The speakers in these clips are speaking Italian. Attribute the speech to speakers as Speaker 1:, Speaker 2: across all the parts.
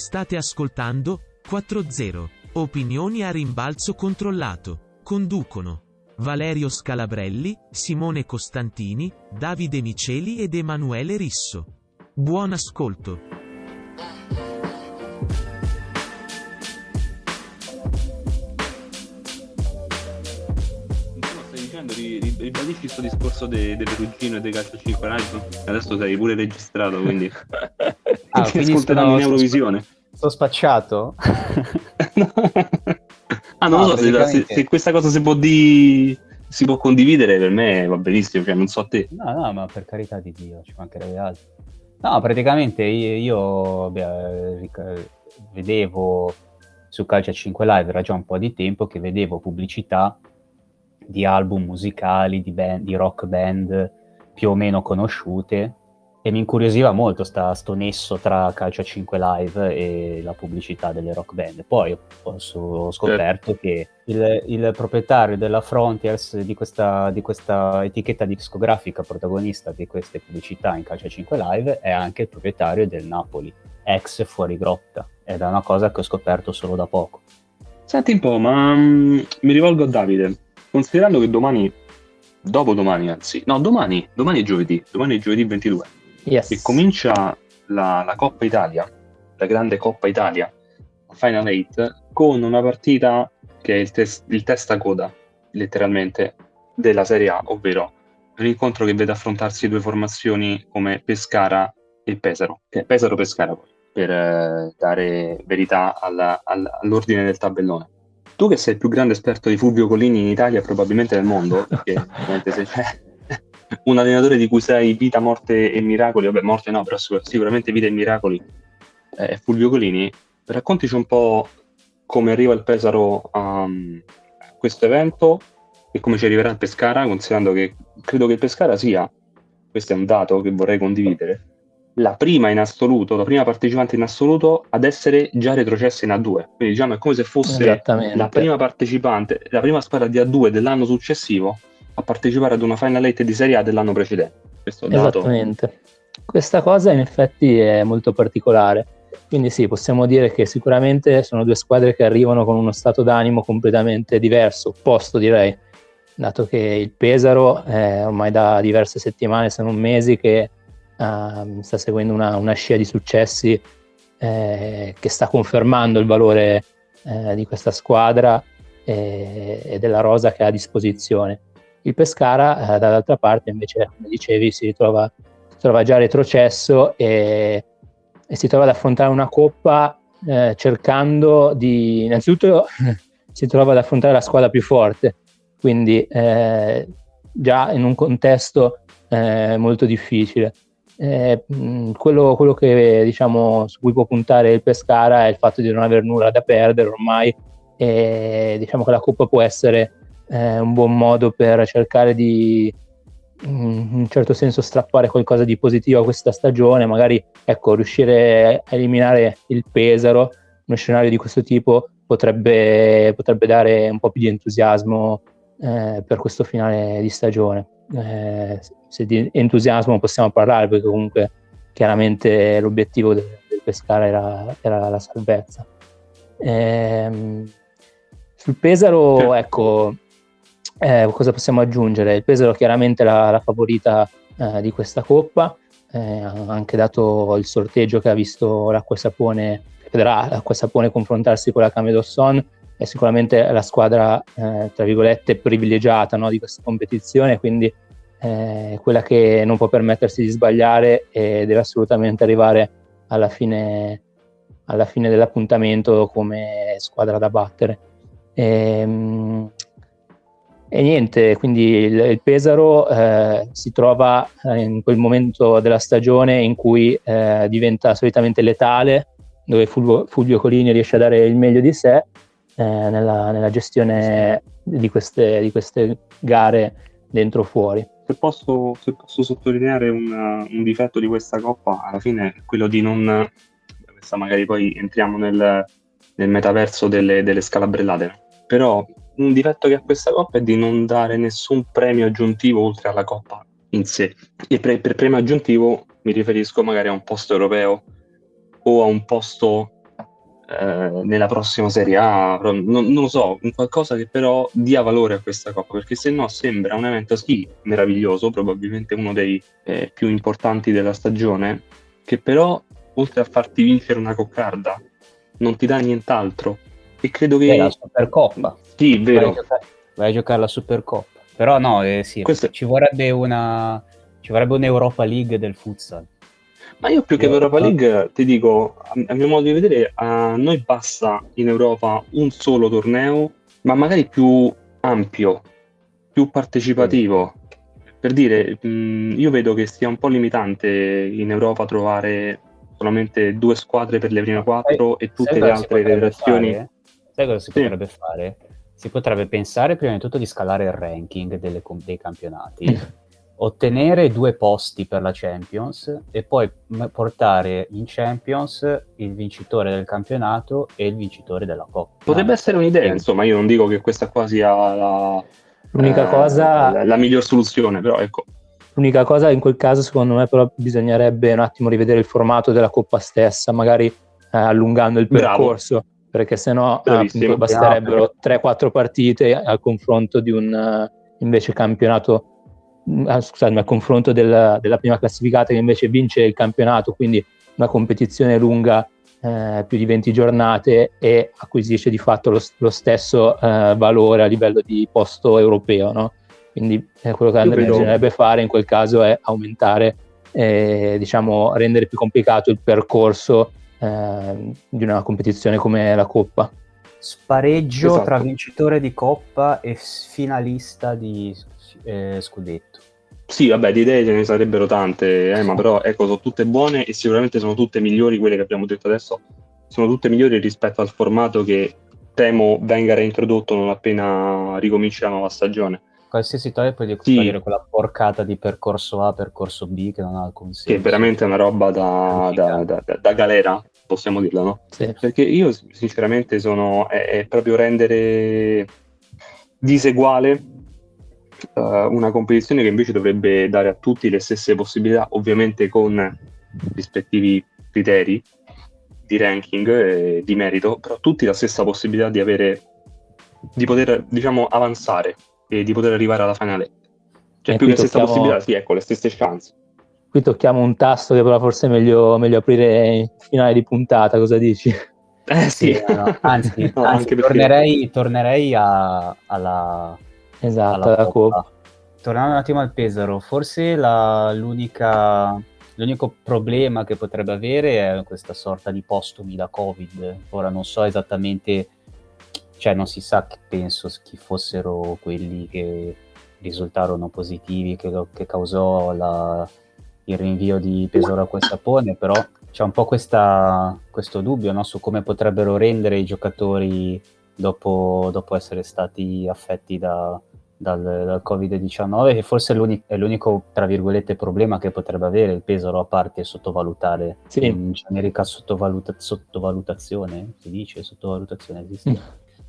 Speaker 1: State ascoltando 4-0. Opinioni a rimbalzo controllato. Conducono Valerio Scalabrelli, Simone Costantini, Davide Miceli ed Emanuele Risso. Buon ascolto.
Speaker 2: Ribadisci questo discorso de, delle cugine e dei calcio 5 live? Adesso sei pure registrato, quindi
Speaker 3: ah,
Speaker 2: ti ascolteranno in Eurovisione.
Speaker 3: Sto spacciato?
Speaker 2: ah, non no, so praticamente... se, se, questa cosa si può, di... si può condividere, per me va benissimo, cioè non so a te.
Speaker 3: No, no, ma per carità di Dio, ci mancherebbe altro. No, praticamente io, io beh, vedevo su Calcio 5 Live, era già un po' di tempo che vedevo pubblicità di album musicali, di, band, di rock band più o meno conosciute e mi incuriosiva molto sta, sto nesso tra Calcio 5 Live e la pubblicità delle rock band. Poi ho, ho scoperto certo. che il, il, proprietario della Frontiers, di questa, di questa, etichetta discografica protagonista di queste pubblicità in Calcio 5 Live, è anche il proprietario del Napoli, ex Fuori Grotta. Ed è una cosa che ho scoperto solo da poco.
Speaker 2: Senti un po', ma um, mi rivolgo a Davide. Considerando che domani, dopodomani anzi, no, domani, domani è giovedì, domani è giovedì 22, yes. e comincia la, la Coppa Italia, la grande Coppa Italia, Final 8, con una partita che è il, tes- il testa coda, letteralmente, della Serie A, ovvero un incontro che vede affrontarsi due formazioni come Pescara e Pesaro, che è Pesaro-Pescara poi, per eh, dare verità alla, alla, all'ordine del tabellone tu che sei il più grande esperto di Fulvio Collini in Italia, probabilmente nel mondo, perché ovviamente se c'è un allenatore di cui sai vita, morte e miracoli, vabbè, morte no, però sicuramente vita e miracoli, è Fulvio Collini, raccontici un po' come arriva il Pesaro a questo evento e come ci arriverà il Pescara, considerando che credo che il Pescara sia, questo è un dato che vorrei condividere, la prima in assoluto, la prima partecipante in assoluto ad essere già retrocessa in A2. Quindi diciamo è come se fosse la prima partecipante, la prima squadra di A2 dell'anno successivo a partecipare ad una Final 8 di Serie A dell'anno precedente.
Speaker 4: Questo dato... Esattamente. Questa cosa in effetti è molto particolare. Quindi sì, possiamo dire che sicuramente sono due squadre che arrivano con uno stato d'animo completamente diverso, opposto direi, dato che il Pesaro è ormai da diverse settimane, se non mesi, che uh, sta seguendo una, una, scia di successi eh, che sta confermando il valore eh, di questa squadra e, e, della rosa che ha a disposizione. Il Pescara, eh, dall'altra parte, invece, come dicevi, si trova, si trova già retrocesso e, e, si trova ad affrontare una coppa eh, cercando di, innanzitutto, si trova ad affrontare la squadra più forte, quindi eh, già in un contesto eh, molto difficile. Eh, quello, quello, che diciamo su cui può puntare il Pescara è il fatto di non aver nulla da perdere ormai e diciamo che la Coppa può essere eh, un buon modo per cercare di in un certo senso strappare qualcosa di positivo a questa stagione, magari ecco, riuscire a eliminare il Pesaro, uno scenario di questo tipo potrebbe, potrebbe dare un po' più di entusiasmo eh, per questo finale di stagione. Eh, se di entusiasmo possiamo parlare, perché comunque chiaramente l'obiettivo del, del Pescara era, era, la salvezza. Ehm, sul Pesaro, ecco, eh, cosa possiamo aggiungere? Il Pesaro chiaramente la, la favorita eh, di questa coppa, eh, anche dato il sorteggio che ha visto l'acqua e sapone, che vedrà l'acqua e sapone confrontarsi con la Camedosson, è sicuramente la squadra, eh, tra virgolette, privilegiata no, di questa competizione, quindi eh, quella che non può permettersi di sbagliare e deve assolutamente arrivare alla fine, alla fine dell'appuntamento come squadra da battere. E, ehm, e niente, quindi il, il Pesaro eh, si trova in quel momento della stagione in cui eh, diventa solitamente letale, dove Fulvio, Fulvio, Colini riesce a dare il meglio di sé eh, nella, nella, gestione di queste, di queste gare dentro o fuori
Speaker 2: se posso, se posso sottolineare una, un difetto di questa coppa, alla fine è quello di non. Questa magari poi entriamo nel, nel metaverso delle, delle scalabrellate. Però un difetto che ha questa coppa è di non dare nessun premio aggiuntivo oltre alla coppa in sé. E per, per premio aggiuntivo mi riferisco magari a un posto europeo o a un posto eh, nella prossima Serie A, non, non, lo so, un qualcosa che però dia valore a questa Coppa, perché se no sembra un evento sì meraviglioso, probabilmente uno dei eh, più importanti della stagione, che però oltre a farti vincere una coccarda non ti dà nient'altro. E credo che...
Speaker 3: È la Supercoppa.
Speaker 2: Sì, vero.
Speaker 3: Vai a giocare, vai a giocare la Supercoppa. Però no, eh, sì, Questo... ci vorrebbe una... Ci vorrebbe un'Europa League del futsal.
Speaker 2: Ma io più che Europa League ti dico, a mio modo di vedere, a noi basta in Europa un solo torneo, ma magari più ampio, più partecipativo. Per dire, mh, io vedo che sia un po' limitante in Europa trovare solamente due squadre per le prime quattro e tutte le altre federazioni.
Speaker 3: Sai cosa si sì. potrebbe fare? Si potrebbe pensare prima di tutto di scalare il ranking delle, dei campionati ottenere due posti per la Champions e poi portare in Champions il vincitore del campionato e il vincitore della Coppa.
Speaker 2: Potrebbe essere un'idea, insomma, io non dico che questa qua sia la,
Speaker 4: L'unica eh, cosa...
Speaker 2: La, la, miglior soluzione, però ecco.
Speaker 4: L'unica cosa in quel caso, secondo me, però bisognerebbe un attimo rivedere il formato della Coppa stessa, magari eh, allungando il percorso, Bravo. perché sennò appunto, basterebbero 3-4 partite al confronto di un uh, invece campionato Ah, scusatemi, al confronto della, della, prima classificata che invece vince il campionato, quindi una competizione lunga eh, più di 20 giornate e acquisisce di fatto lo, lo stesso eh, valore a livello di posto europeo. No? Quindi eh, quello che bisognerebbe fare in quel caso è aumentare, eh, diciamo, rendere più complicato il percorso eh, di una competizione come la Coppa.
Speaker 3: Spareggio esatto. tra vincitore di Coppa e finalista di eh, scudetto.
Speaker 2: Sì, vabbè, di idee ce ne sarebbero tante, eh, ma però ecco, sono tutte buone e sicuramente sono tutte migliori quelle che abbiamo detto adesso, sono tutte migliori rispetto al formato che temo venga reintrodotto non appena ricominci la nuova stagione.
Speaker 3: Qualsiasi tale poi devi sì. quella porcata di percorso A, percorso B che non ha alcun senso.
Speaker 2: Che è veramente una roba da, da, da, da galera, possiamo dirla, no? Sì. Perché io sinceramente sono, è, è proprio rendere diseguale uh, una competizione che invece dovrebbe dare a tutti le stesse possibilità, ovviamente con rispettivi criteri di ranking e di merito, però tutti la stessa possibilità di avere di poter diciamo avanzare e di poter arrivare alla finale. Cioè e più che la stessa tocchiamo... possibilità, sì, ecco, le stesse chance.
Speaker 4: Qui tocchiamo un tasto che però forse è meglio, meglio aprire in finale di puntata, cosa dici?
Speaker 3: Eh sì, sì no, anzi, no, anzi tornerei, perché... tornerei a, alla,
Speaker 4: Esatto, alla Coppa.
Speaker 3: Tornando un attimo al Pesaro, forse la, l'unica, l'unico problema che potrebbe avere è questa sorta di postumi da Covid. Ora non so esattamente, cioè non si sa, penso, chi fossero quelli che risultarono positivi, che, che causò la, il rinvio di Pesaro a quel sapone, però c'è un po' questa, questo dubbio no? su come potrebbero rendere i giocatori dopo, dopo essere stati affetti da, dal, dal Covid-19 che forse è l'unico, è l'unico, tra virgolette, problema che potrebbe avere il Pesaro a parte sottovalutare sì. in generica sottovaluta, sottovalutazione, si dice sottovalutazione esiste? Mm.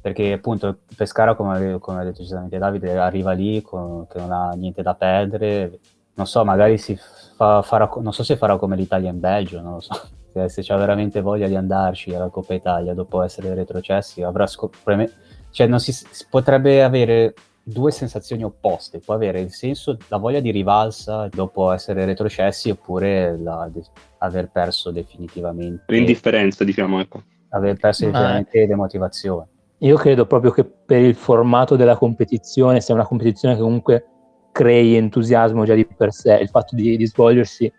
Speaker 3: Perché appunto Pescara, come, come ha detto giustamente Davide, arriva lì con, che non ha niente da perdere, non so, magari si fa, farà, non so se farà come l'Italia in Belgio, non lo so. Se, c'ha veramente voglia di andarci alla Coppa Italia dopo essere retrocessi, avrà scop- cioè non si, si potrebbe avere due sensazioni opposte, può avere il senso, la voglia di rivalsa dopo essere retrocessi oppure la, de, aver perso definitivamente.
Speaker 2: L'indifferenza, diciamo, ecco.
Speaker 3: Aver perso definitivamente eh. le motivazioni.
Speaker 4: Io credo proprio che per il formato della competizione sia una competizione che comunque crei entusiasmo già di per sé, il fatto di, di svolgersi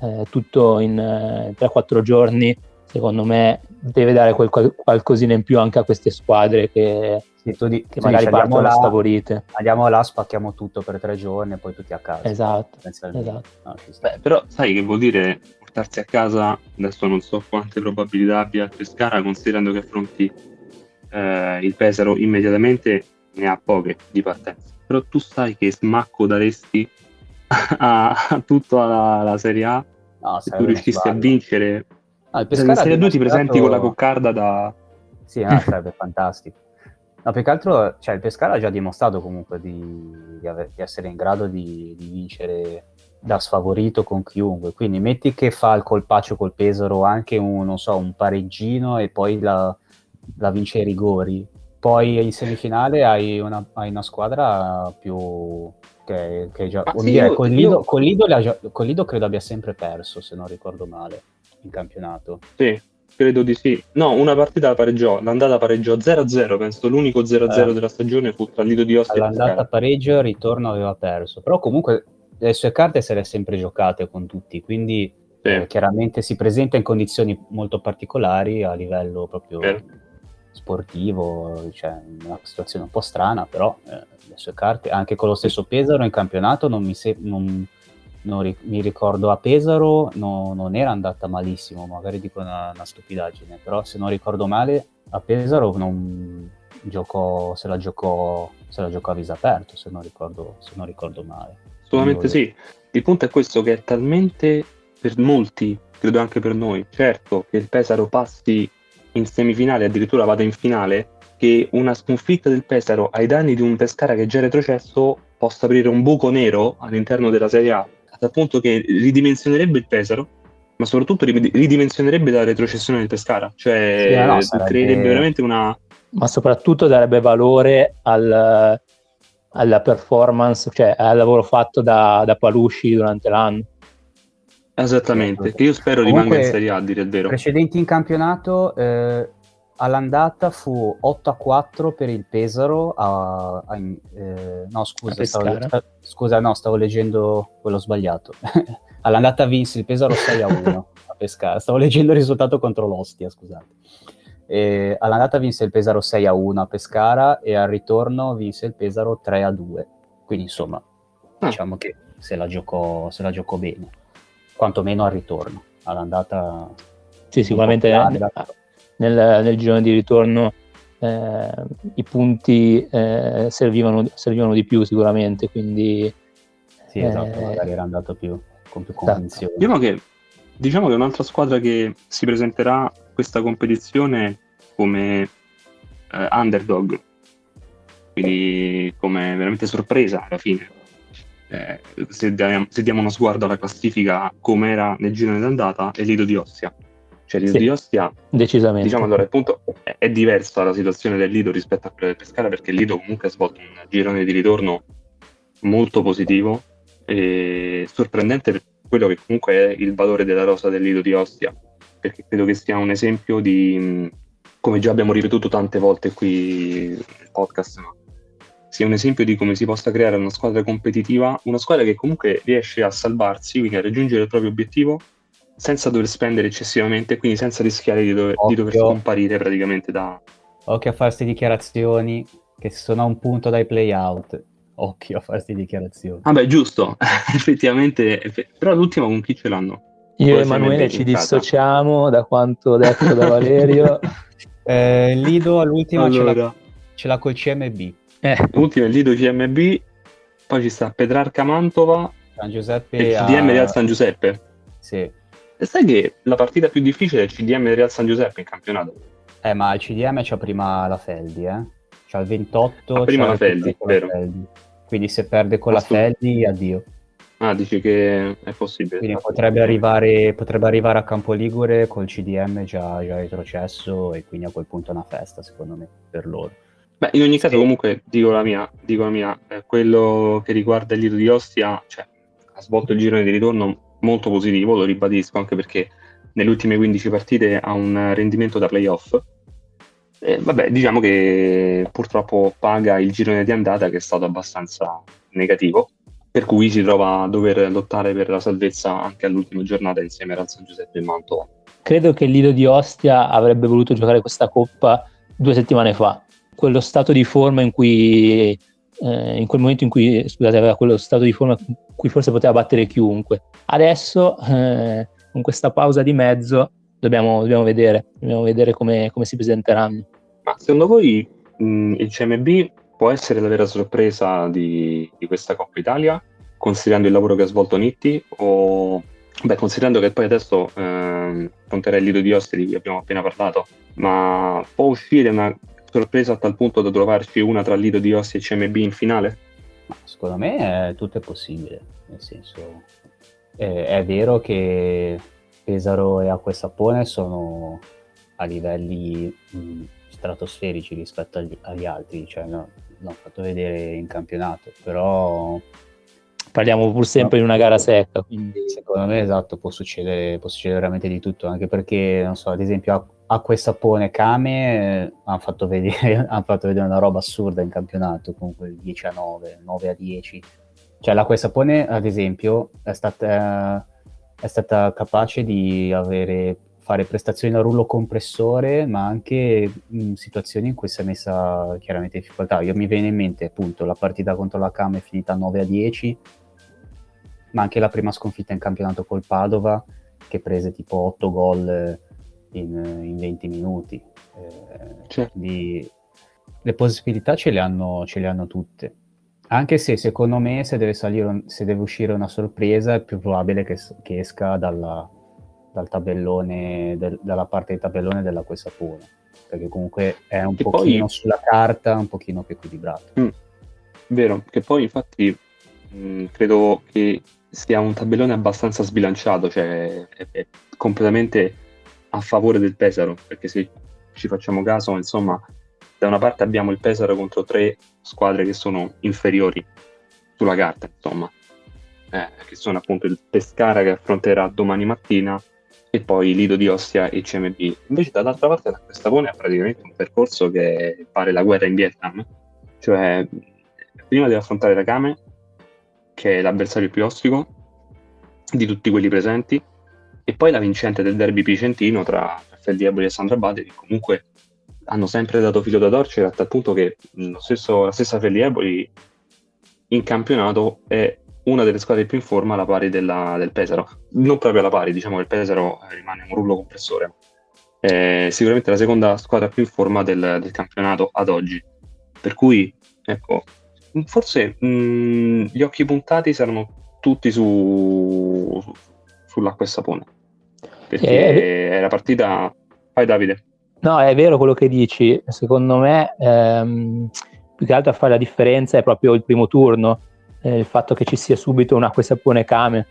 Speaker 4: eh, tutto in eh, 3-4 giorni, secondo me deve dare quel, qualcosina in più anche a queste squadre che
Speaker 3: sì, tu di, che magari partono là, favorite. Andiamo là, spacchiamo tutto per tre giorni e poi tutti a casa.
Speaker 4: Esatto. esatto.
Speaker 2: No, Beh, però sai che vuol dire portarsi a casa, adesso non so quante probabilità abbia il Pescara, considerando che affronti eh, il Pesaro immediatamente, ne ha poche di partenza. Però tu sai che smacco daresti a, a tutta la, la, Serie A no, se tu riuscissi a vincere. Ah, il Pescara se Serie 2 ti presenti con la coccarda da...
Speaker 3: Sì, ah, sarebbe fantastico. No, più che altro, cioè, il Pescara ha già dimostrato comunque di, di, aver, di essere in grado di, di, vincere da sfavorito con chiunque. Quindi metti che fa il colpaccio col Pesaro anche un, so, un pareggino e poi la, la, vince ai rigori. Poi in semifinale hai una, hai una squadra più che, che già... Ah, sì, io, con, Lido, io... con, Lido con Lido credo abbia sempre perso, se non ricordo male, in campionato.
Speaker 2: Sì, credo di sì. No, una partita pareggiò, l'andata pareggiò 0-0, penso l'unico 0-0 eh. della stagione fu tra Lido di Ostia
Speaker 3: L'andata pareggio, il ritorno aveva perso, però comunque le sue carte se le ha sempre giocate con tutti, quindi sì. eh, chiaramente si presenta in condizioni molto particolari a livello proprio sì. sportivo, cioè una situazione un po' strana, però eh, le sue carte, anche con lo stesso Pesaro in campionato, non mi, se- non, mi ricordo a Pesaro no, non era andata malissimo, magari dico una, una, stupidaggine, però se non ricordo male a Pesaro non giocò, se la giocò, se la giocò a viso aperto, se non ricordo, se non ricordo male.
Speaker 2: Assolutamente sì. Il punto è questo che è talmente per molti, credo anche per noi, certo che il Pesaro passi in semifinale, addirittura vada in finale, che una sconfitta del Pesaro ai danni di un Pescara che è già retrocesso possa aprire un buco nero all'interno della Serie A, al punto che ridimensionerebbe il Pesaro, ma soprattutto ridimensionerebbe la retrocessione del Pescara, cioè sì, no, sarebbe... creerebbe veramente una...
Speaker 4: Ma soprattutto darebbe valore al, alla performance, cioè al lavoro fatto da, da Palusci durante l'anno.
Speaker 2: Esattamente, che io spero Comunque, rimanga in Serie A, a dire il vero.
Speaker 3: Precedenti in campionato, eh, all'andata fu 8 a 4 per il Pesaro. A, a, eh, no, scusa, stavo, scusa, no, stavo leggendo quello sbagliato. all'andata vinse il Pesaro 6 a 1 a Pescara. Stavo leggendo il risultato contro l'Ostia, scusate. E all'andata vinse il Pesaro 6 a 1 a Pescara e al ritorno vinse il Pesaro 3 a 2. Quindi insomma, ah. diciamo che se la, giocò, se la giocò bene, quantomeno al ritorno. All'andata...
Speaker 4: Sì, sicuramente nel, nel, girone di ritorno eh, i punti eh, servivano, servivano, di più sicuramente, quindi...
Speaker 3: Sì, esatto, eh, magari era andato più, con più esatto. convinzione.
Speaker 2: Diciamo che, diciamo che un'altra squadra che si presenterà questa competizione come eh, underdog, quindi come veramente sorpresa alla fine. Eh, se, diamo, se, diamo, uno sguardo alla classifica come era nel girone d'andata, è Lido di Ostia. Cioè Lido sì, di Ostia,
Speaker 4: decisamente.
Speaker 2: Diciamo allora, appunto, è, è diversa la situazione del Lido rispetto a quella del Pescara perché il Lido comunque ha svolto un girone di ritorno molto positivo e sorprendente per quello che comunque è il valore della rosa del Lido di Ostia perché credo che sia un esempio di, come già abbiamo ripetuto tante volte qui nel podcast, no? sia un esempio di come si possa creare una squadra competitiva, una squadra che comunque riesce a salvarsi, quindi a raggiungere il proprio obiettivo senza dover spendere eccessivamente, quindi senza rischiare di, dover, di dover scomparire praticamente da...
Speaker 3: Occhio a farsi dichiarazioni che sono a un punto dai play-out. Occhio a farsi dichiarazioni.
Speaker 2: Vabbè, giusto, effettivamente, però l'ultima con chi ce l'hanno?
Speaker 4: Io e Emanuele ci dissociamo da quanto detto da Valerio.
Speaker 3: eh, Lido all'ultima allora. ce, l'ha, ce l'ha col CMB.
Speaker 2: Eh. L'ultima è Lido CMB, poi ci sta Petrarca Mantova
Speaker 3: San Giuseppe
Speaker 2: e il CDM a... Real San Giuseppe.
Speaker 3: Sì.
Speaker 2: E sai che la partita più difficile è il CDM Real San Giuseppe in campionato?
Speaker 3: Eh, ma il CDM c'ha prima la Feldi, eh? C'ha il 28.
Speaker 2: Ah, prima la Feldi, vero.
Speaker 3: Feldi. Quindi se perde con Astu- la Feldi, addio.
Speaker 2: Ah, dici che è possibile.
Speaker 3: Quindi potrebbe arrivare, potrebbe arrivare a Campoligure col CDM già, già retrocesso e quindi a quel punto è una festa, secondo me, per loro.
Speaker 2: Beh, in ogni caso, comunque, dico la mia, dico la mia eh, quello che riguarda il Lido di Ostia, cioè, ha svolto il girone di ritorno molto positivo, lo ribadisco, anche perché nelle ultime 15 partite ha un rendimento da playoff. E, vabbè, diciamo che purtroppo paga il girone di andata che è stato abbastanza negativo per cui si trova a dover lottare per la salvezza anche all'ultima giornata insieme al San Giuseppe e Mantova.
Speaker 4: Credo che Lido di Ostia avrebbe voluto giocare questa coppa due settimane fa. Quello stato di forma in cui, eh, in quel momento in cui, scusate, aveva quello stato di forma in cui forse poteva battere chiunque. Adesso, eh, con questa pausa di mezzo, dobbiamo, dobbiamo vedere, dobbiamo vedere come, come, si presenteranno.
Speaker 2: Ma secondo voi mh, il CMB può essere la vera sorpresa di, di questa Coppa Italia, considerando il lavoro che ha svolto Nitti, o beh, considerando che poi adesso eh, Lido di Oste di cui abbiamo appena parlato, ma può uscire una sorpresa a tal punto da trovarci una tra Lido di Osti e CMB in finale?
Speaker 3: secondo me è, tutto è possibile, nel senso eh, è vero che Pesaro e Acqua e Sapone sono a livelli mh, stratosferici rispetto agli, agli altri, cioè no, l'ho fatto vedere in campionato, però
Speaker 4: parliamo pur sempre di una gara secca. Quindi...
Speaker 3: Secondo me, esatto, può succedere, può succedere veramente di tutto, anche perché, non so, ad esempio, Acqua e Sapone Kame eh, hanno fatto, vedere, han fatto vedere una roba assurda in campionato, con quel 10 a 9, 9 a 10. Cioè, l'acqua e sapone, ad esempio, è stata, è stata capace di avere, fare prestazioni da rullo compressore, ma anche in situazioni in cui si è messa chiaramente in difficoltà. Io mi viene in mente appunto la partita contro la Cam è finita 9 a 10, ma anche la prima sconfitta in campionato col Padova, che prese tipo 8 gol in, in 20 minuti. Eh, certo. di, le possibilità ce le, hanno, ce le hanno tutte anche se secondo me se deve, salire, se deve uscire una sorpresa è più probabile che, che esca dalla, dal tabellone, del, dalla parte del tabellone della Quesapone, perché comunque è un che pochino poi... sulla carta un pochino più equilibrato. Mm,
Speaker 2: vero, che poi infatti mh, mm, credo che sia un tabellone abbastanza sbilanciato, cioè è, è completamente a favore del Pesaro, perché se ci facciamo caso, insomma, da una parte abbiamo il Pesaro contro tre squadre che sono inferiori sulla carta, insomma, eh, che sono appunto il Pescara che affronterà domani mattina e poi Lido di Ostia e CMB. Invece dall'altra parte la Questapone ha praticamente un percorso che pare la guerra in Vietnam, cioè prima deve affrontare la Kame, che è l'avversario più ostico di tutti quelli presenti, e poi la vincente del derby picentino tra Raffaele Diaboli e Sandra Bade, che comunque hanno sempre dato filo da torcere a tal punto che stesso, la stessa Felli in campionato è una delle squadre più in forma alla pari della, del Pesaro. Non proprio alla pari, diciamo che il Pesaro rimane un rullo compressore. È sicuramente la seconda squadra più in forma del, del campionato ad oggi. Per cui, ecco, forse mh, gli occhi puntati saranno tutti su, sull'acqua e sapone. Perché eh, è la partita... Vai Davide.
Speaker 4: No, è vero quello che dici. Secondo me, ehm, più che altro a fare la differenza è proprio il primo turno, eh, il fatto che ci sia subito una Sapone Kame,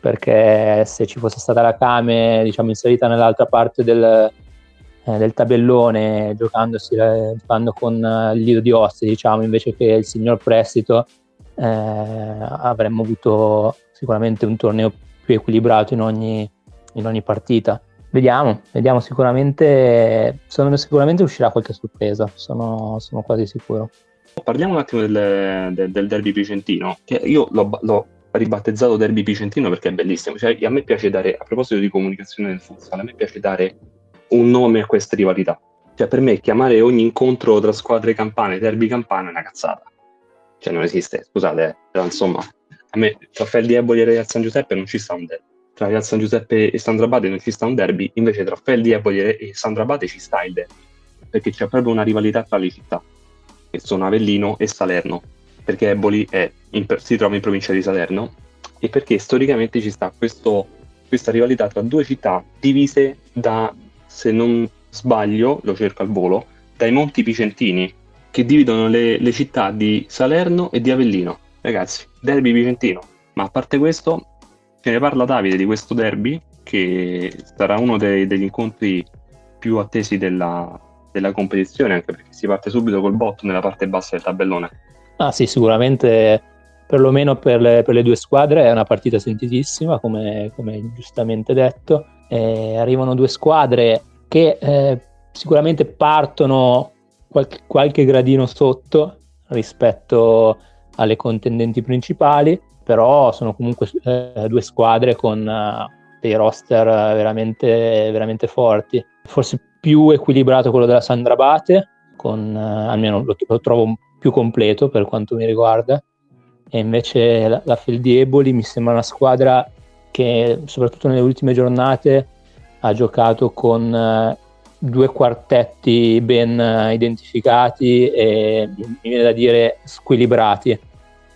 Speaker 4: perché se ci fosse stata la Kame, diciamo, inserita nell'altra parte del, eh, del tabellone, giocandosi, eh, giocando con eh, il lido di Ostia, diciamo, invece che il signor Prestito, avremmo avuto sicuramente un torneo più equilibrato in ogni, in ogni partita. Vediamo, vediamo sicuramente, me sicuramente uscirà qualche sorpresa, sono, sono quasi sicuro.
Speaker 2: Parliamo un attimo del, del, del derby picentino, che io l'ho, l'ho, ribattezzato derby picentino perché è bellissimo, cioè, a me piace dare, a proposito di comunicazione del futsal, a me piace dare un nome a queste rivalità. Cioè per me chiamare ogni incontro tra squadre campane derby campane è una cazzata. Cioè non esiste, scusate, eh, insomma, a me Raffaele di Eboli e Real San Giuseppe non ci sta un derby. Tra Real San Giuseppe e Sandra Bade non ci sta un derby, invece tra Feldi e Sandra Bade ci sta il derby, perché c'è proprio una rivalità tra le città, che sono Avellino e Salerno, perché Eboli in, si trova in provincia di Salerno e perché storicamente ci sta questo, questa rivalità tra due città divise da, se non sbaglio, lo cerco al volo, dai Monti Picentini, che dividono le, le città di Salerno e di Avellino. Ragazzi, derby picentino. Ma a parte questo, Ce ne parla Davide di questo derby, che sarà uno dei, degli incontri più attesi della, della, competizione, anche perché si parte subito col botto nella parte bassa del tabellone.
Speaker 4: Ah sì, sicuramente perlomeno per le, per le due squadre è una partita sentitissima, come, come giustamente detto. Eh, arrivano due squadre che eh, sicuramente partono qualche, qualche gradino sotto rispetto alle contendenti principali però sono comunque eh, due squadre con uh, dei roster veramente, veramente forti. Forse più equilibrato quello della Sandrabate, con, uh, almeno lo, lo, trovo più completo per quanto mi riguarda, e invece la, la Feldieboli mi sembra una squadra che soprattutto nelle ultime giornate ha giocato con uh, due quartetti ben identificati e mi viene da dire squilibrati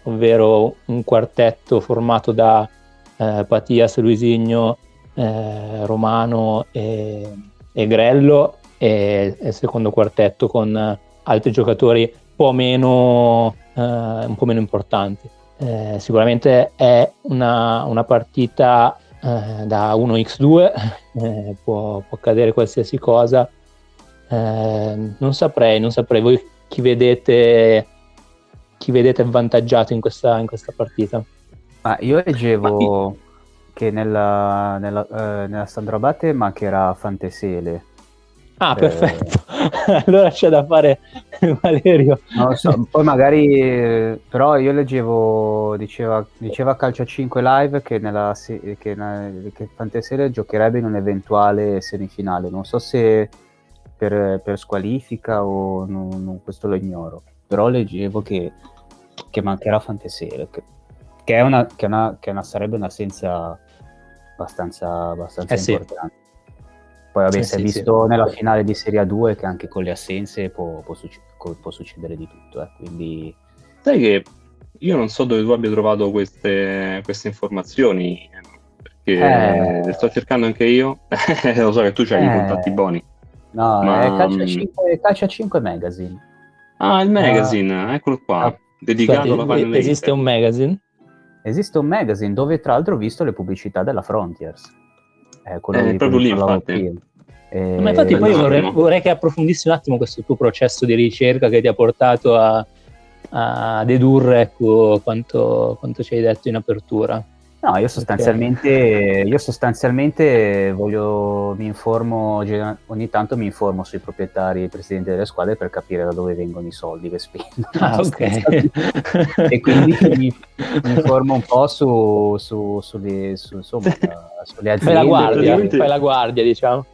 Speaker 4: ovvero un quartetto formato da eh, Patias, Luisigno, eh, Romano e, e Grello e, il secondo quartetto con altri giocatori un po' meno, eh, un po meno importanti. Eh, sicuramente è una, una partita eh, da 1x2, eh, può, può accadere qualsiasi cosa. Eh, non saprei, non saprei voi chi vedete, chi vedete avvantaggiato in questa, in questa partita.
Speaker 3: Ma io leggevo che nella, nella, eh, nella Sandra Batte mancherà Fantesele
Speaker 4: Ah, eh, perfetto. allora c'è da fare Valerio.
Speaker 3: Non so, poi magari, però io leggevo, diceva, diceva Calcio 5 Live che, nella, che, che Fantasere giocherebbe in un'eventuale semifinale. Non so se per, per squalifica o non, non, questo lo ignoro. Però leggevo che, che mancherà Fantasere, che, che, è una, che, una, che una, sarebbe un'assenza abbastanza, abbastanza eh importante. Sì poi vabbè, sì, si è sì, visto sì. nella finale di Serie 2 che anche con le assenze può, può, succe- può succedere di tutto. Eh. Quindi...
Speaker 2: Sai che io non so dove tu abbia trovato queste, queste informazioni, perché eh... le sto cercando anche io. Lo so che tu hai eh... i contatti buoni.
Speaker 3: No, ma... è Calcia 5, Calcia 5 Magazine.
Speaker 2: Ah, il magazine, ah. eccolo qua. Ah. Dedicato alla
Speaker 4: Final Esiste un magazine?
Speaker 3: Esiste un magazine dove tra l'altro ho visto le pubblicità della Frontiers.
Speaker 2: Eh, quello eh, proprio lì, infatti.
Speaker 4: Eh, Ma infatti poi vorrei, vorrei, che approfondissi un attimo questo tuo processo di ricerca che ti ha portato a, a dedurre ecco, quanto, quanto ci hai detto in apertura.
Speaker 3: No, io sostanzialmente, io sostanzialmente voglio, mi informo, ogni tanto mi informo sui proprietari e presidenti delle squadre per capire da dove vengono i soldi che spendono.
Speaker 4: Ah, okay.
Speaker 3: e quindi mi, mi, informo un po' su, su, sulle, su, insomma, sulle aziende.
Speaker 4: Fai la guardia, fai la guardia diciamo.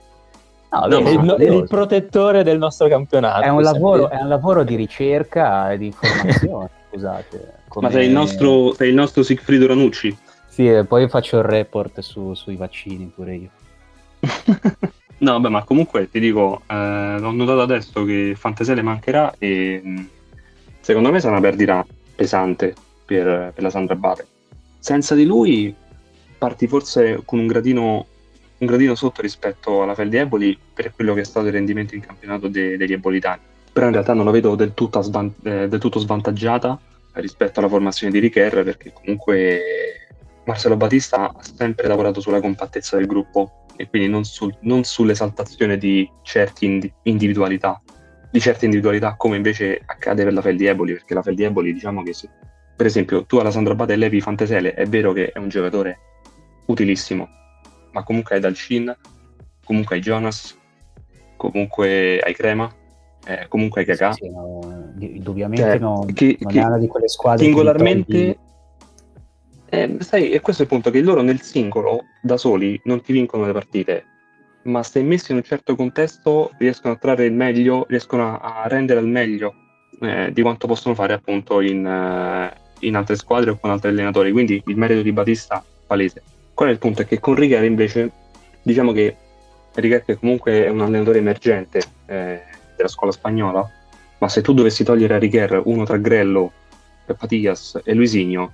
Speaker 4: No, no, è, il, il, protettore del nostro campionato.
Speaker 3: È un, lavoro, è un lavoro, di ricerca e di informazione, scusate.
Speaker 2: Come... Ma sei il nostro, sei il nostro Sigfrido Ranucci?
Speaker 3: Sì, e poi faccio il report su, sui vaccini pure io.
Speaker 2: no, vabbè, ma comunque ti dico, eh, ho notato adesso che Fantasele mancherà e mm, secondo me sarà una perdita pesante per, per la Sandra Bate. Senza di lui parti forse con un gradino, un gradino sotto rispetto alla Fel di Eboli per quello che è stato il rendimento in campionato de, degli ebolitani. Però in realtà non la vedo del tutto, svan- eh, del tutto svantaggiata rispetto alla formazione di Richer perché comunque Marcelo Batista ha sempre lavorato sulla compattezza del gruppo e quindi non, sul, non sull'esaltazione di certe indi- individualità, di certe individualità come invece accade per la Fel di Eboli, perché la Fel di Eboli diciamo che se, per esempio tu alla Sandra Bate levi Fantesele, è vero che è un giocatore utilissimo, ma comunque hai Dalcin, comunque hai Jonas, comunque hai Crema, eh, comunque hai Kakà. Sì, sì,
Speaker 3: no, indubbiamente cioè, no, che, non che è una di quelle squadre
Speaker 2: singolarmente eh, sai, e questo è il punto, che loro nel singolo, da soli, non ti vincono le partite, ma se messi in un certo contesto riescono a trarre il meglio, riescono a, rendere al meglio eh, di quanto possono fare appunto in, uh, in, altre squadre o con altri allenatori. Quindi il merito di Batista palese. Qual è il punto? È che con Righer invece, diciamo che Righer che comunque è un allenatore emergente eh, della scuola spagnola, ma se tu dovessi togliere a Righer uno tra Grello, Patias e Luisinho,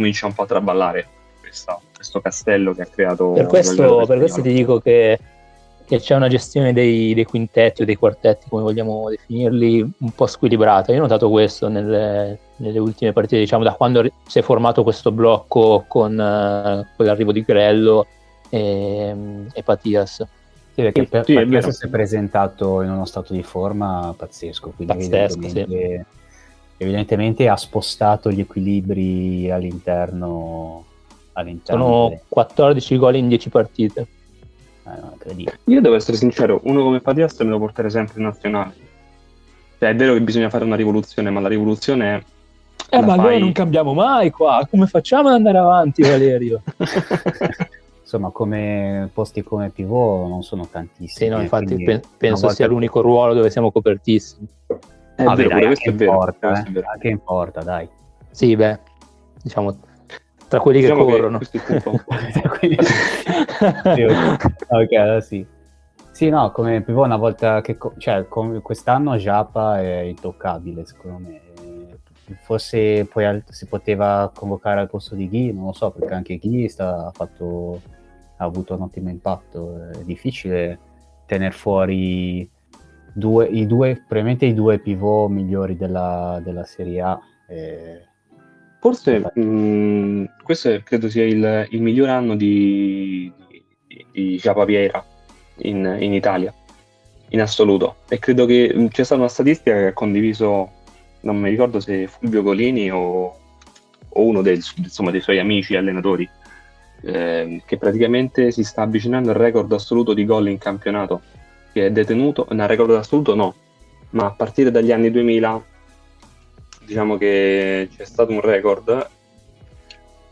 Speaker 2: comincia un po' a traballare questo, questo castello che ha creato.
Speaker 4: Per questo, per questo ti dico che, che, c'è una gestione dei, dei, quintetti o dei quartetti, come vogliamo definirli, un po' squilibrata. Io ho notato questo nelle, nelle ultime partite, diciamo, da quando si è formato questo blocco con, uh, con l'arrivo di Grello e, e Patias.
Speaker 3: Sì, perché per, sì, Patias si è presentato in uno stato di forma pazzesco.
Speaker 4: Pazzesco, sì
Speaker 3: evidentemente ha spostato gli equilibri all'interno, all'interno
Speaker 4: sono delle... 14 gol in 10 partite.
Speaker 2: Eh, no, io devo essere sincero uno come Fatias me lo porterei sempre in nazionale. Cioè è vero che bisogna fare una rivoluzione ma la rivoluzione è
Speaker 4: eh ma fai... noi non cambiamo mai qua. Come facciamo ad andare avanti Valerio?
Speaker 3: Insomma come posti come pivot non sono tantissimi
Speaker 4: sì no infatti pe- penso sia l'unico ruolo dove siamo copertissimi
Speaker 3: è ah, vero, dai, anche, importa, eh. anche importa, dai.
Speaker 4: Sì, beh, diciamo, tra quelli diciamo che corrono.
Speaker 3: Che ok, sì. Sì, no, come pivot una volta che... Cioè, quest'anno Japa è intoccabile, secondo me. Forse poi al- si poteva convocare al posto di Ghi, non lo so, perché anche Ghi sta, ha, fatto, ha avuto un ottimo impatto. È difficile tenere fuori due, i due, probabilmente i due pivot migliori della, della Serie A. Eh,
Speaker 2: Forse mh, mm, questo è, credo sia il, il miglior anno di, di, di Vieira in, in, Italia, in assoluto. E credo che mm, c'è stata una statistica che ha condiviso, non mi ricordo se Fulvio Golini o, o uno del, insomma, dei suoi amici allenatori, eh, che praticamente si sta avvicinando al record assoluto di gol in campionato, che è detenuto, no, record assoluto no, ma a partire dagli anni 2000 diciamo che c'è stato un record,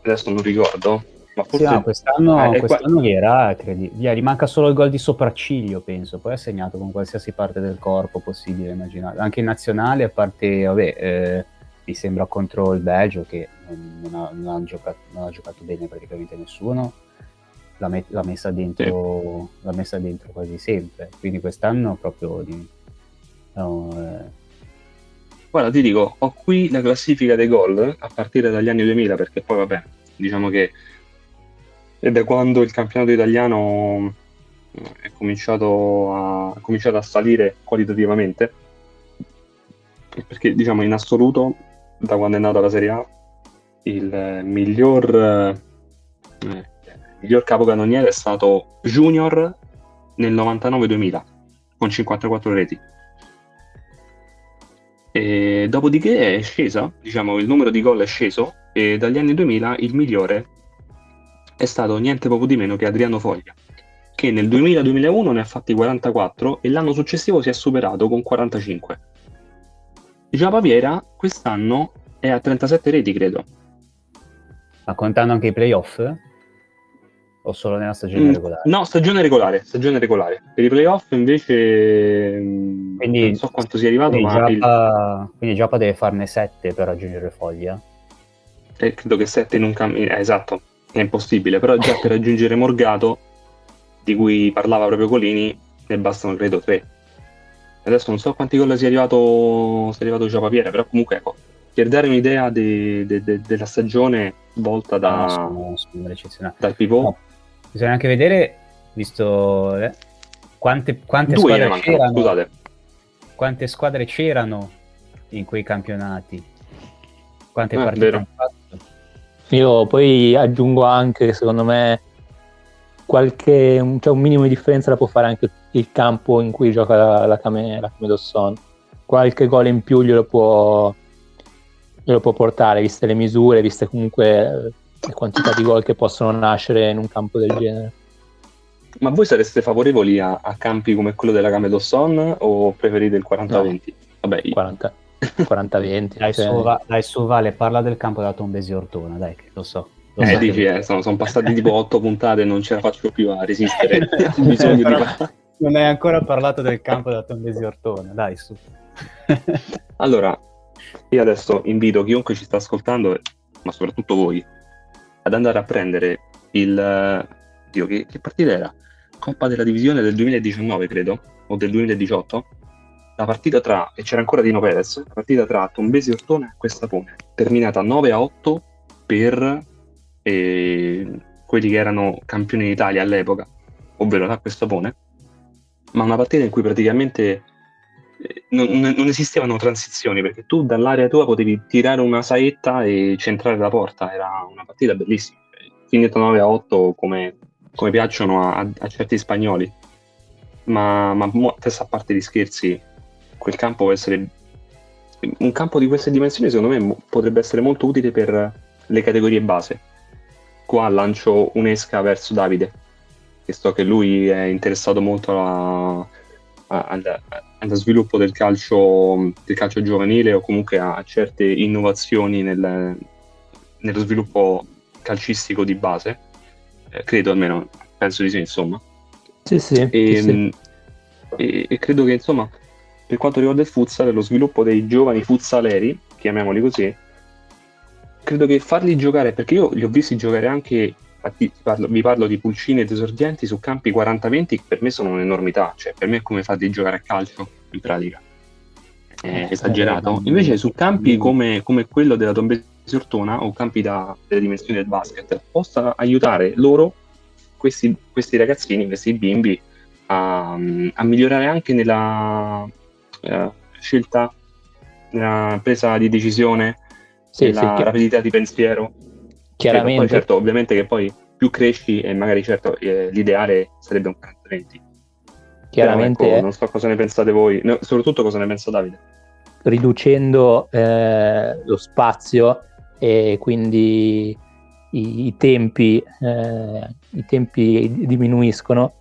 Speaker 2: adesso non ricordo, ma forse...
Speaker 3: Sì, no, quest'anno, eh, quest'anno qua... era, credi, gli manca solo il gol di sopracciglio, penso, poi ha segnato con qualsiasi parte del corpo possibile, immaginate. Anche in nazionale, a parte, vabbè, eh, mi sembra contro il Belgio, che non, ha, non, ha, giocato, non ha, giocato, bene praticamente nessuno, l'ha, met- l'ha, messa dentro, sì. l'ha, messa dentro, quasi sempre. Quindi quest'anno proprio... Di, no, eh,
Speaker 2: Guarda, ti dico, ho qui la classifica dei gol a partire dagli anni 2000, perché poi vabbè, diciamo che è da quando il campionato italiano eh, è cominciato a, è cominciato a salire qualitativamente, perché diciamo in assoluto, da quando è nata la Serie A, il miglior, eh, miglior capocannoniere è stato Junior nel 99-2000, con 54 reti e dopodiché è scesa, diciamo, il numero di gol è sceso e dagli anni 2000 il migliore è stato niente poco di meno che Adriano Foglia, che nel 2000-2001 ne ha fatti 44 e l'anno successivo si è superato con 45. Già Baviera quest'anno è a 37 reti, credo.
Speaker 3: Ma contando anche i playoff? O solo nella stagione mm, regolare?
Speaker 2: No, stagione regolare, stagione regolare. Per i playoff invece mm, quindi, non so quanto sia arrivato,
Speaker 3: quindi
Speaker 2: ma...
Speaker 3: Giappa, il... Quindi Giappa deve farne 7 per raggiungere Foglia?
Speaker 2: Eh, credo che 7 in un cammino... Eh, esatto, è impossibile, però già per raggiungere Morgato, di cui parlava proprio Colini, ne bastano credo 3. Adesso non so quanti gol sia arrivato, sia arrivato Giappa Piera, però comunque ecco, per dare un'idea de, de, de, della stagione volta da, no, sono, sono dal pivot, no
Speaker 3: Bisogna anche vedere, visto eh, quante, quante squadre c'erano. Scusate. Quante squadre c'erano in quei campionati? Quante eh, partite hanno fatto?
Speaker 4: Io poi aggiungo anche che secondo me qualche cioè un minimo di differenza la può fare anche il campo in cui gioca la, la, Came, la Camedosson. Qualche gol in più glielo può, glielo può portare, viste le misure, viste comunque le quantità di gol che possono nascere in un campo del genere.
Speaker 2: Ma voi sareste favorevoli a, a campi come quello della Camedosson o preferite il 40-20? No.
Speaker 4: Vabbè, 40. 40-20.
Speaker 3: dai, cioè... su, dai, su, Vale, parla del campo della Tombesi Ortona, dai, che lo so.
Speaker 2: Lo eh, so dici, eh, sono, sono, passati tipo 8 puntate e non ce la faccio più a resistere.
Speaker 3: Però, di... Non hai ancora parlato del campo della Tombesi Ortona, dai, su.
Speaker 2: allora, io adesso invito chiunque ci sta ascoltando, ma soprattutto voi, ad andare a prendere il... Dio, che, che partita era? Coppa della Divisione del 2019, credo, o del 2018. La partita tra, e c'era ancora Dino Perez, la partita tra Tombesi Ortone e Questapone, terminata 9 a 8 per eh, quelli che erano campioni d'Italia all'epoca, ovvero la Questapone, ma una partita in cui praticamente eh, non, non, esistevano transizioni perché tu dall'area tua potevi tirare una saetta e centrare la porta, era una partita bellissima. Finito 9 a 8 come, come piacciono a, a, certi spagnoli, ma, ma testa a parte di scherzi, quel campo può essere un campo di queste dimensioni secondo me potrebbe essere molto utile per le categorie base. Qua lancio un'esca verso Davide, che so che lui è interessato molto a, al, allo sviluppo del calcio, del calcio, giovanile o comunque a certe innovazioni nel, nello sviluppo calcistico di base, eh, credo almeno, penso di sì, insomma.
Speaker 4: Sì, sì,
Speaker 2: e,
Speaker 4: sì, sì.
Speaker 2: E, e, credo che, insomma, per quanto riguarda il futsal, lo sviluppo dei giovani futsaleri, chiamiamoli così, credo che farli giocare, perché io li ho visti giocare anche Infatti parlo, vi parlo di pulcini ed esordienti su campi 40-20 che per me sono un'enormità, cioè per me è come fate giocare a calcio in pratica. È eh, esagerato. Invece su campi come, come quello della Tombesi Ortona o campi da, delle dimensioni del basket possa aiutare loro, questi, questi ragazzini, questi bimbi, a, a migliorare anche nella uh, scelta, nella presa di decisione, sì, la sì, rapidità di pensiero.
Speaker 4: Chiaramente.
Speaker 2: Poi, certo, ovviamente che poi più cresci e magari certo eh, l'ideale sarebbe un 40-20.
Speaker 4: Chiaramente.
Speaker 2: Ecco, non so cosa ne pensate voi, no, soprattutto cosa ne pensa Davide.
Speaker 4: Riducendo eh, lo spazio e quindi i, i tempi, eh, i tempi diminuiscono,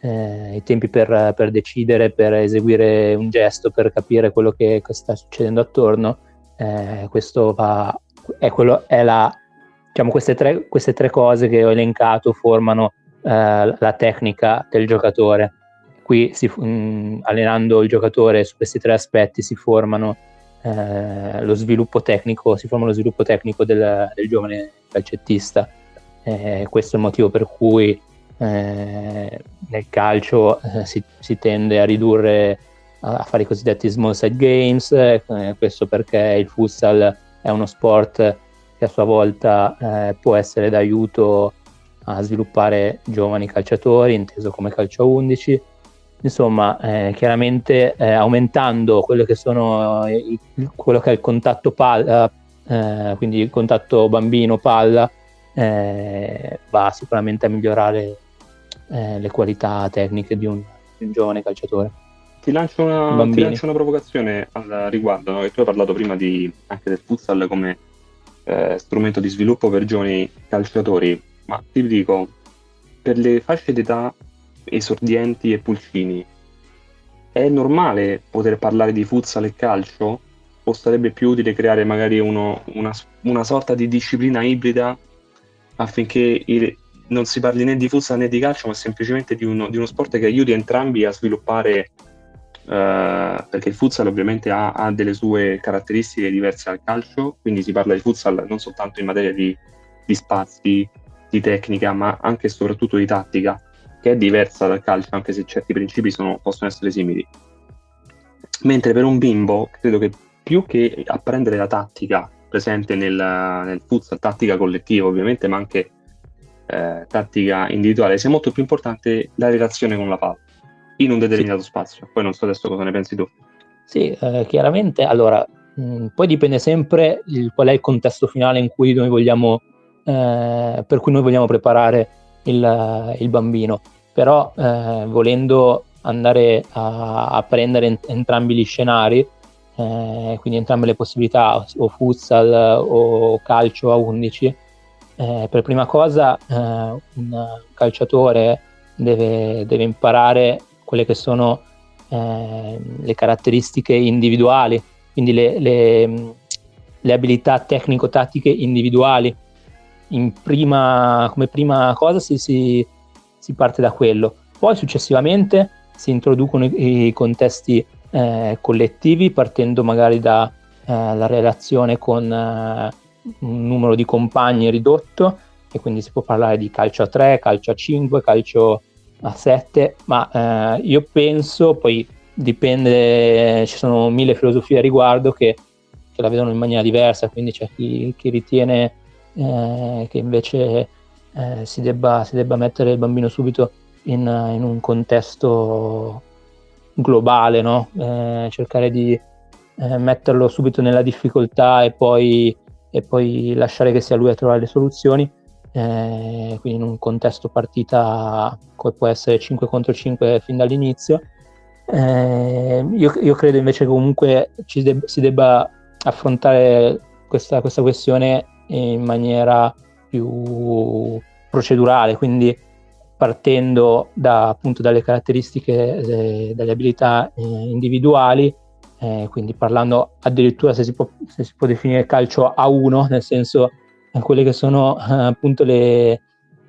Speaker 4: eh, i tempi per, per, decidere, per eseguire un gesto, per capire quello che, che sta succedendo attorno, eh, questo va, è, quello, è la, diciamo, queste, tre, queste tre cose che ho elencato formano eh, la tecnica del giocatore. Qui si, mh, mm, allenando il giocatore su questi tre aspetti si formano eh, lo sviluppo tecnico, si forma lo sviluppo tecnico del, del giovane calcettista. Eh, questo è il motivo per cui eh, nel calcio eh, si, si, tende a ridurre a, fare i cosiddetti small side games, eh, questo perché il futsal è uno sport che a sua volta eh, può essere d'aiuto a sviluppare giovani calciatori, inteso come calcio a 11. Insomma, eh, chiaramente eh, aumentando quello che, sono, il, quello che è il contatto palla, eh, quindi il contatto bambino-palla, eh, va sicuramente a migliorare eh, le qualità tecniche di un, di un giovane calciatore.
Speaker 2: Ti lancio una, ti lancio una provocazione al riguardo, no? tu hai parlato prima di, anche del futsal come eh, strumento di sviluppo per giovani calciatori, ma ti dico, per le fasce d'età esordienti e pulcini, è normale poter parlare di futsal e calcio? O sarebbe più utile creare magari uno, una, una, sorta di disciplina ibrida affinché il, non si parli né di futsal né di calcio, ma semplicemente di uno, di uno sport che aiuti entrambi a sviluppare Uh, perché il futsal ovviamente ha, ha, delle sue caratteristiche diverse dal calcio, quindi si parla di futsal non soltanto in materia di, di spazi, di tecnica, ma anche e soprattutto di tattica, che è diversa dal calcio, anche se certi principi sono, possono essere simili. Mentre per un bimbo, credo che più che apprendere la tattica presente nel, nel futsal, tattica collettiva ovviamente, ma anche eh, tattica individuale, sia molto più importante la relazione con la palla in un determinato sì. spazio. Poi non so adesso cosa ne pensi tu.
Speaker 4: Sì, eh, chiaramente, allora, mh, mm, poi dipende sempre il, qual è il contesto finale in cui noi vogliamo, eh, per cui noi vogliamo preparare il, il bambino. Però eh, volendo andare a, a prendere ent- entrambi gli scenari, eh, quindi entrambe le possibilità, o futsal o calcio a 11, eh, per prima cosa eh, un calciatore deve, deve imparare quelle che sono eh, le caratteristiche individuali, quindi le, le, le abilità tecnico-tattiche individuali. Prima, come prima cosa si, si, si, parte da quello. Poi successivamente si introducono i, i contesti eh, collettivi partendo magari dalla eh, relazione con eh, un numero di compagni ridotto e quindi si può parlare di calcio a 3, calcio a 5, calcio a 7, ma eh, io penso, poi dipende, ci sono mille filosofie a riguardo che, che la vedono in maniera diversa, quindi c'è chi, chi ritiene eh, che invece eh, si, debba, si, debba, mettere il bambino subito in, in un contesto globale, no? Eh, cercare di eh, metterlo subito nella difficoltà e poi, e poi lasciare che sia lui a trovare le soluzioni eh, quindi in un contesto partita come può essere 5 contro 5 fin dall'inizio. Eh, io, io, credo invece che comunque deb- si debba affrontare questa, questa, questione in maniera più procedurale, quindi partendo da, appunto dalle caratteristiche, eh, dalle abilità eh, individuali, eh, quindi parlando addirittura se si, può, se si può definire calcio a uno, nel senso quelle che sono eh, appunto le,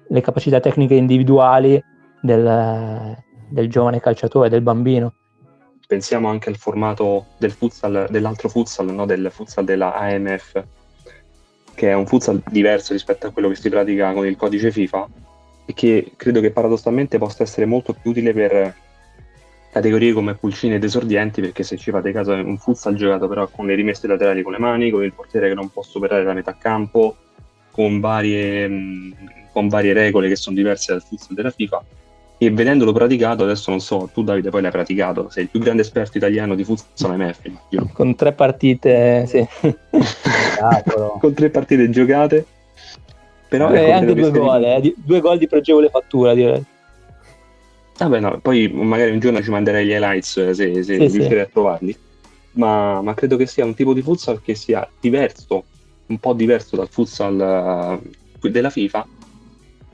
Speaker 4: le, capacità tecniche individuali del, del, giovane calciatore, del bambino.
Speaker 2: Pensiamo anche al formato del futsal, dell'altro futsal, no? del futsal della AMF, che è un futsal diverso rispetto a quello che si pratica con il codice FIFA e che credo che paradossalmente possa essere molto più utile per categorie come pulcini ed esordienti perché se ci fate caso è un futsal giocato però con le rimesse laterali con le mani, con il portiere che non può superare la metà campo, con varie, con varie regole che sono diverse dal futsal della FIFA e vedendolo praticato, adesso non so, tu Davide poi l'hai praticato, sei il più grande esperto italiano di futsal MF, immagino.
Speaker 4: Con tre partite, sì.
Speaker 2: Con tre partite giocate.
Speaker 4: Però eh, ecco, anche due gol, eh, due gol di pregevole fattura direi.
Speaker 2: Vabbè no, poi magari un giorno ci manderai gli highlights eh, se, se sì, riuscirei sì. a trovarli. Ma, ma, credo che sia un tipo di futsal che sia diverso, un po' diverso dal futsal uh, della FIFA,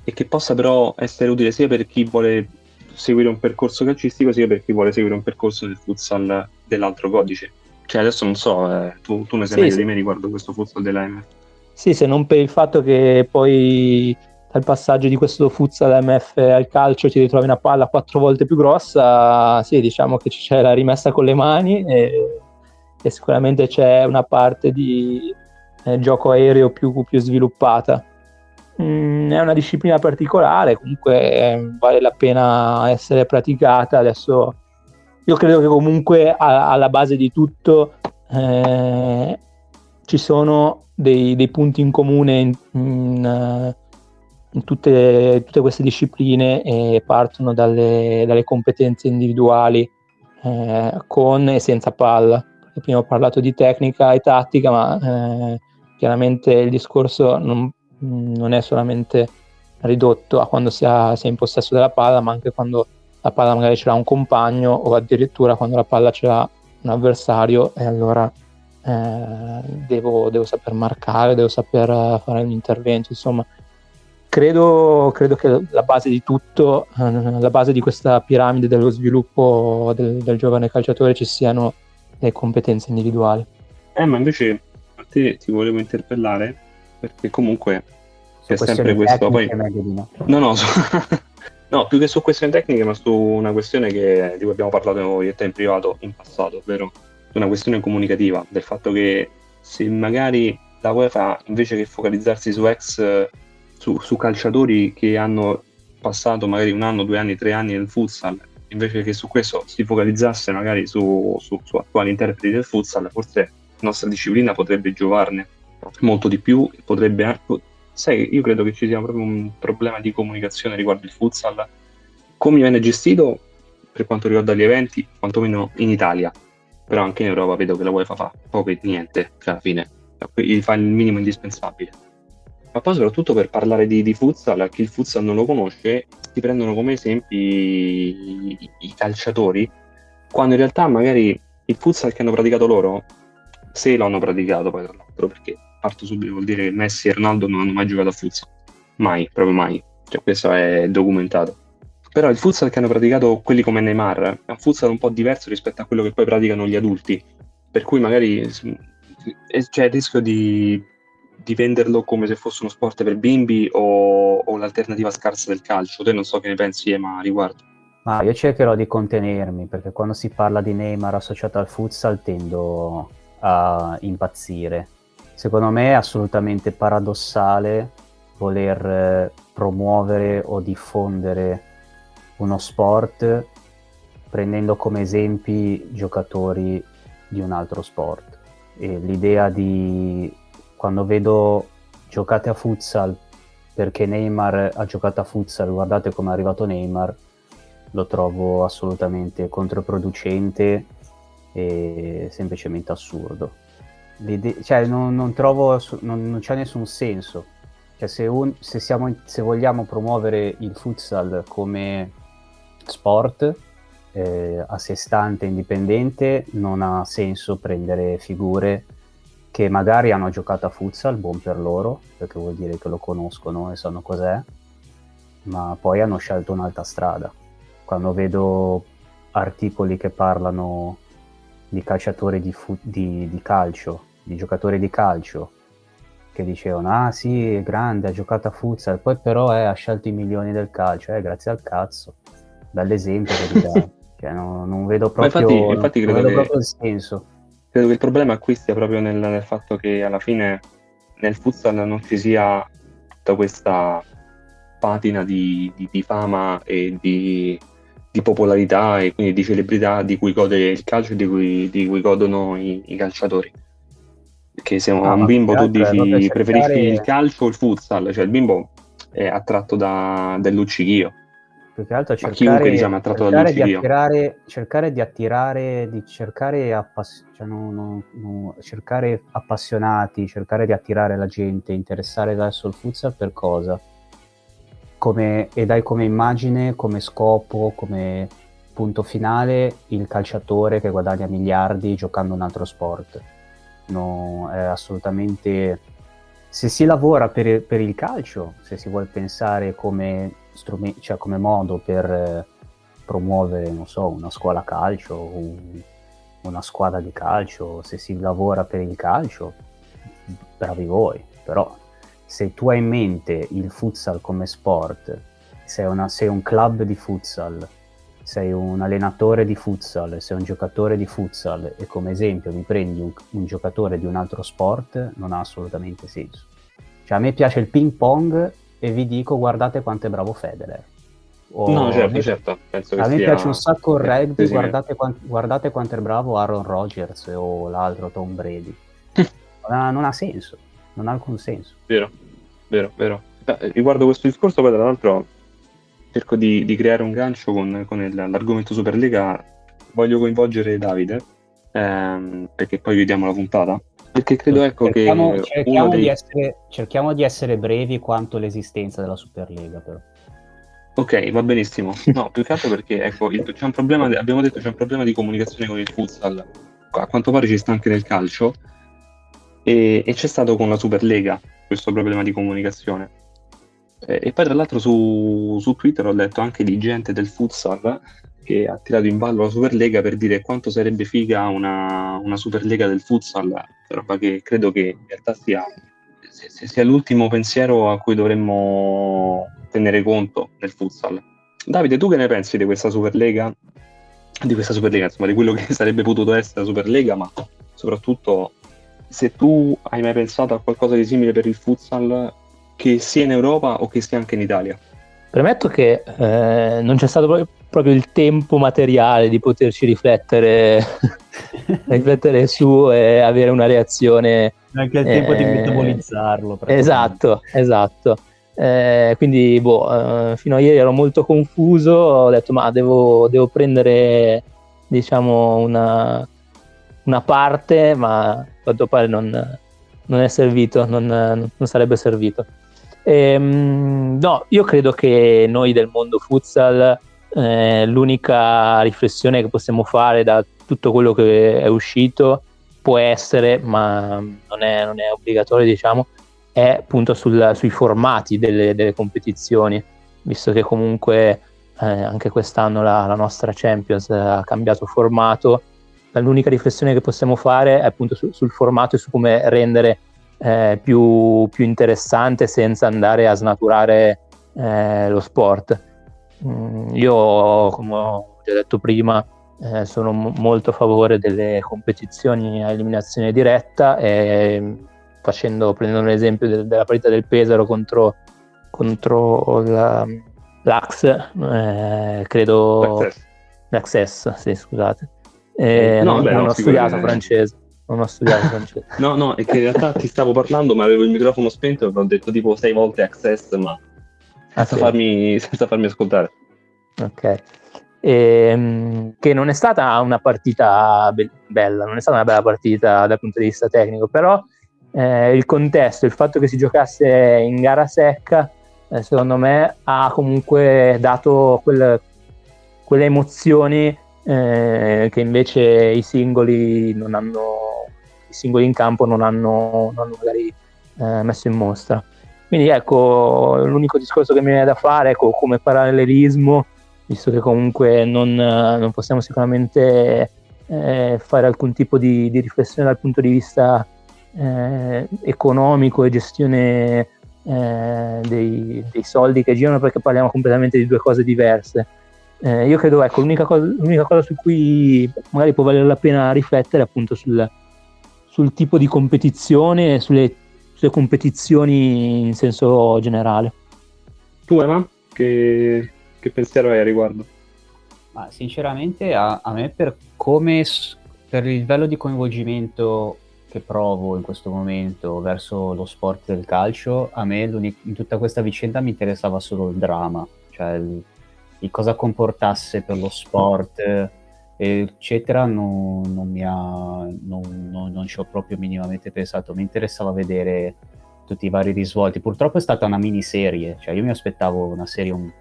Speaker 2: e che possa però essere utile sia per chi vuole seguire un percorso calcistico sia per chi vuole seguire un percorso del futsal dell'altro codice. Cioè adesso non so, eh, tu, tu, ne sai sì, meglio sì. di me riguardo questo futsal della MF.
Speaker 4: Sì, se non per il fatto che poi dal passaggio di questo futsal MF al calcio ti ritrovi una palla quattro volte più grossa, sì, diciamo che c'è la rimessa con le mani e, e sicuramente c'è una parte di eh, gioco aereo più, più sviluppata Mm, è una disciplina particolare, comunque eh, vale la pena essere praticata. Adesso io credo che comunque a, alla base di tutto eh, ci sono dei, dei, punti in comune in, in, in tutte, tutte, queste discipline e partono dalle, dalle competenze individuali eh, con e senza palla. Prima ho parlato di tecnica e tattica, ma eh, chiaramente il discorso non Mm, non è solamente ridotto a quando si, ha, si, è in possesso della palla, ma anche quando la palla magari ce l'ha un compagno o addirittura quando la palla ce l'ha un avversario e allora eh, devo, devo, saper marcare, devo saper fare un intervento, insomma. Credo, credo che la base di tutto, eh, la base di questa piramide dello sviluppo del, del giovane calciatore ci siano le competenze individuali.
Speaker 2: Eh, ma invece a te ti volevo interpellare perché comunque c'è sempre questo. Poi... No, no, no, su... no, più che su questioni tecniche, ma su una questione che, di cui abbiamo parlato io e te in privato in passato, ovvero una questione comunicativa, del fatto che se magari la UEFA invece che focalizzarsi su ex su, su calciatori che hanno passato magari un anno, due anni, tre anni nel futsal, invece che su questo si focalizzasse magari su, su, su attuali interpreti del futsal, forse nostra disciplina potrebbe giovarne molto di più, potrebbe sai, io credo che ci sia proprio un problema di comunicazione riguardo il futsal, come viene gestito per quanto riguarda gli eventi, quantomeno in Italia, però anche in Europa vedo che la UEFA fa poco e niente, cioè alla fine fa il minimo indispensabile. Ma poi soprattutto per parlare di, di futsal, chi il futsal non lo conosce, si prendono come esempi i, i calciatori, quando in realtà magari il futsal che hanno praticato loro, se lo hanno praticato poi tra l'altro, perché parto subito, vuol dire che Messi e Ronaldo non hanno mai giocato a futsal. Mai, proprio mai. Cioè, questo è documentato. Però il futsal che hanno praticato quelli come Neymar è un futsal un po' diverso rispetto a quello che poi praticano gli adulti. Per cui magari c'è il rischio di, di venderlo come se fosse uno sport per bimbi o, o l'alternativa scarsa del calcio. Te non so che ne pensi, Ema, a riguardo.
Speaker 3: Ma io cercherò di contenermi perché quando si parla di Neymar associato al futsal tendo a impazzire secondo me è assolutamente paradossale voler eh, promuovere o diffondere uno sport prendendo come esempi giocatori di un altro sport. E l'idea di quando vedo giocate a futsal perché Neymar ha giocato a futsal, guardate come è arrivato Neymar, lo trovo assolutamente controproducente e semplicemente assurdo cioè, non, non, trovo, non, non, c'è nessun senso. Cioè, se, un, se, siamo, se, vogliamo promuovere il futsal come sport eh, a sé stante, indipendente, non ha senso prendere figure che magari hanno giocato a futsal, buon per loro, perché vuol dire che lo conoscono e sanno cos'è, ma poi hanno scelto un'altra strada. Quando vedo articoli che parlano di calciatori di, fu- di, di calcio di giocatori di calcio che dicevano ah sì è grande ha giocato a futsal poi però eh, ha scelto i milioni del calcio eh, grazie al cazzo dall'esempio che dà cioè, no, non vedo proprio, infatti, infatti credo vedo che, proprio il senso.
Speaker 2: credo che il problema qui stia proprio nel, nel, fatto che alla fine nel futsal non ci sia tutta questa patina di, di, di fama e di, di, popolarità e quindi di celebrità di cui gode il calcio e di cui, di cui godono i, i calciatori che se ah, un bimbo tu dici preferisci il calcio o il futsal, cioè il bimbo è attratto da, del luccichio.
Speaker 3: più che altro cercare, diciamo, cercare, di attirare, cercare di attirare, di cercare, appass- cioè non, non, non, cercare appassionati, cercare di attirare la gente, interessare verso il futsal per cosa? Come, e dai come immagine, come scopo, come punto finale il calciatore che guadagna miliardi giocando un altro sport. No, è assolutamente... Se si lavora per, per il calcio, se si vuole pensare come strumenti, cioè come modo per eh, promuovere, non so, una scuola calcio, un, una squadra di calcio, se si lavora per il calcio, bravi voi, però se tu hai in mente il futsal come sport, sei, una, sei un club di futsal, sei un allenatore di futsal, sei un giocatore di futsal e come esempio mi prendi un, un giocatore di un altro sport, non ha assolutamente senso. Cioè a me piace il ping pong e vi dico guardate quanto è bravo Federer.
Speaker 2: O, no, certo, certo. Penso
Speaker 3: a me sia... piace un sacco il rugby, guardate, quant- guardate quanto è bravo Aaron Rodgers o l'altro Tom Brady. non, ha, non, ha, senso, non ha alcun senso.
Speaker 2: Vero, vero, vero. Eh, riguardo questo discorso, poi tra l'altro cerco di, di creare un gancio con, con il, l'argomento Superlega. Voglio coinvolgere Davide, ehm, perché poi vediamo la puntata. Perché credo ecco cerchiamo, che
Speaker 3: cerchiamo, dei... di essere, cerchiamo di essere brevi quanto l'esistenza della Superlega, però.
Speaker 2: Ok, va benissimo. No, più che altro perché ecco, il, c'è un problema, abbiamo detto c'è un problema di comunicazione con il futsal. A quanto pare ci sta anche nel calcio. E, e c'è stato con la Superlega questo problema di comunicazione. E, e poi tra l'altro su, su Twitter ho letto anche di gente del futsal che ha tirato in ballo la Superlega per dire quanto sarebbe figa una, una Superlega del futsal, roba che credo che in realtà sia, sia l'ultimo pensiero a cui dovremmo tenere conto nel futsal. Davide, tu che ne pensi di questa Superlega? Di questa Superlega, insomma, di quello che sarebbe potuto essere la Superlega, ma soprattutto se tu hai mai pensato a qualcosa di simile per il futsal, che sia in Europa o che sia anche in Italia?
Speaker 4: Premetto che eh, non c'è stato proprio proprio il tempo materiale di poterci riflettere, riflettere su e avere una reazione.
Speaker 3: Anche il tempo eh, di metabolizzarlo.
Speaker 4: Esatto, esatto. Eh, quindi boh, eh, fino a ieri ero molto confuso, ho detto ma devo, devo prendere diciamo una, una, parte, ma quanto pare non, non è servito, non, non sarebbe servito. E, ehm, no, io credo che noi del mondo futsal eh, l'unica riflessione che possiamo fare da tutto quello che è uscito può essere, ma non è, non è obbligatorio, diciamo, è appunto sul, sui formati delle, delle, competizioni, visto che comunque eh, anche quest'anno la, la, nostra Champions ha cambiato formato. L'unica riflessione che possiamo fare è appunto su, sul formato e su come rendere eh, più, più, interessante senza andare a snaturare eh, lo sport Mm, io, come ho già detto prima, eh, sono m- molto a favore delle competizioni a eliminazione diretta e facendo, prendendo l'esempio del, della partita del Pesaro contro, contro la, l'Ax, eh, credo... L'Access. L'Access, sì, scusate. Eh, no, non, vabbè, non ho studiato francese. Non ho studiato francese.
Speaker 2: no, no, è che in realtà ti stavo parlando, ma avevo il microfono spento e ho detto tipo sei volte Access, ma senza, farmi, senza farmi ascoltare.
Speaker 4: Ok. E, ehm, che non è stata una partita be- bella, non è stata una bella partita dal punto di vista tecnico, però eh, il contesto, il fatto che si giocasse in gara secca, eh, secondo me ha comunque dato quel, quelle emozioni eh, che invece i singoli hanno, i singoli in campo non hanno, non hanno magari eh, messo in mostra. Quindi ecco, l'unico discorso che mi viene da fare, ecco, come parallelismo, visto che comunque non, non possiamo sicuramente eh, fare alcun tipo di, di, riflessione dal punto di vista eh, economico e gestione eh, dei, dei, soldi che girano, perché parliamo completamente di due cose diverse. Eh, io credo, ecco, l'unica cosa, l'unica cosa, su cui magari può valere la pena riflettere è appunto sul, sul tipo di competizione e sulle sulle competizioni in senso generale.
Speaker 2: Tu Emma, che, che pensiero hai a riguardo?
Speaker 3: Ma sinceramente a, a me per come per il livello di coinvolgimento che provo in questo momento verso lo sport del calcio, a me in tutta questa vicenda mi interessava solo il dramma, cioè il, di cosa comportasse per lo sport, eccetera, non, non, mi ha, non, non, non ci ho proprio minimamente pensato. Mi interessava vedere tutti i vari risvolti. Purtroppo è stata una miniserie, cioè io mi aspettavo una serie un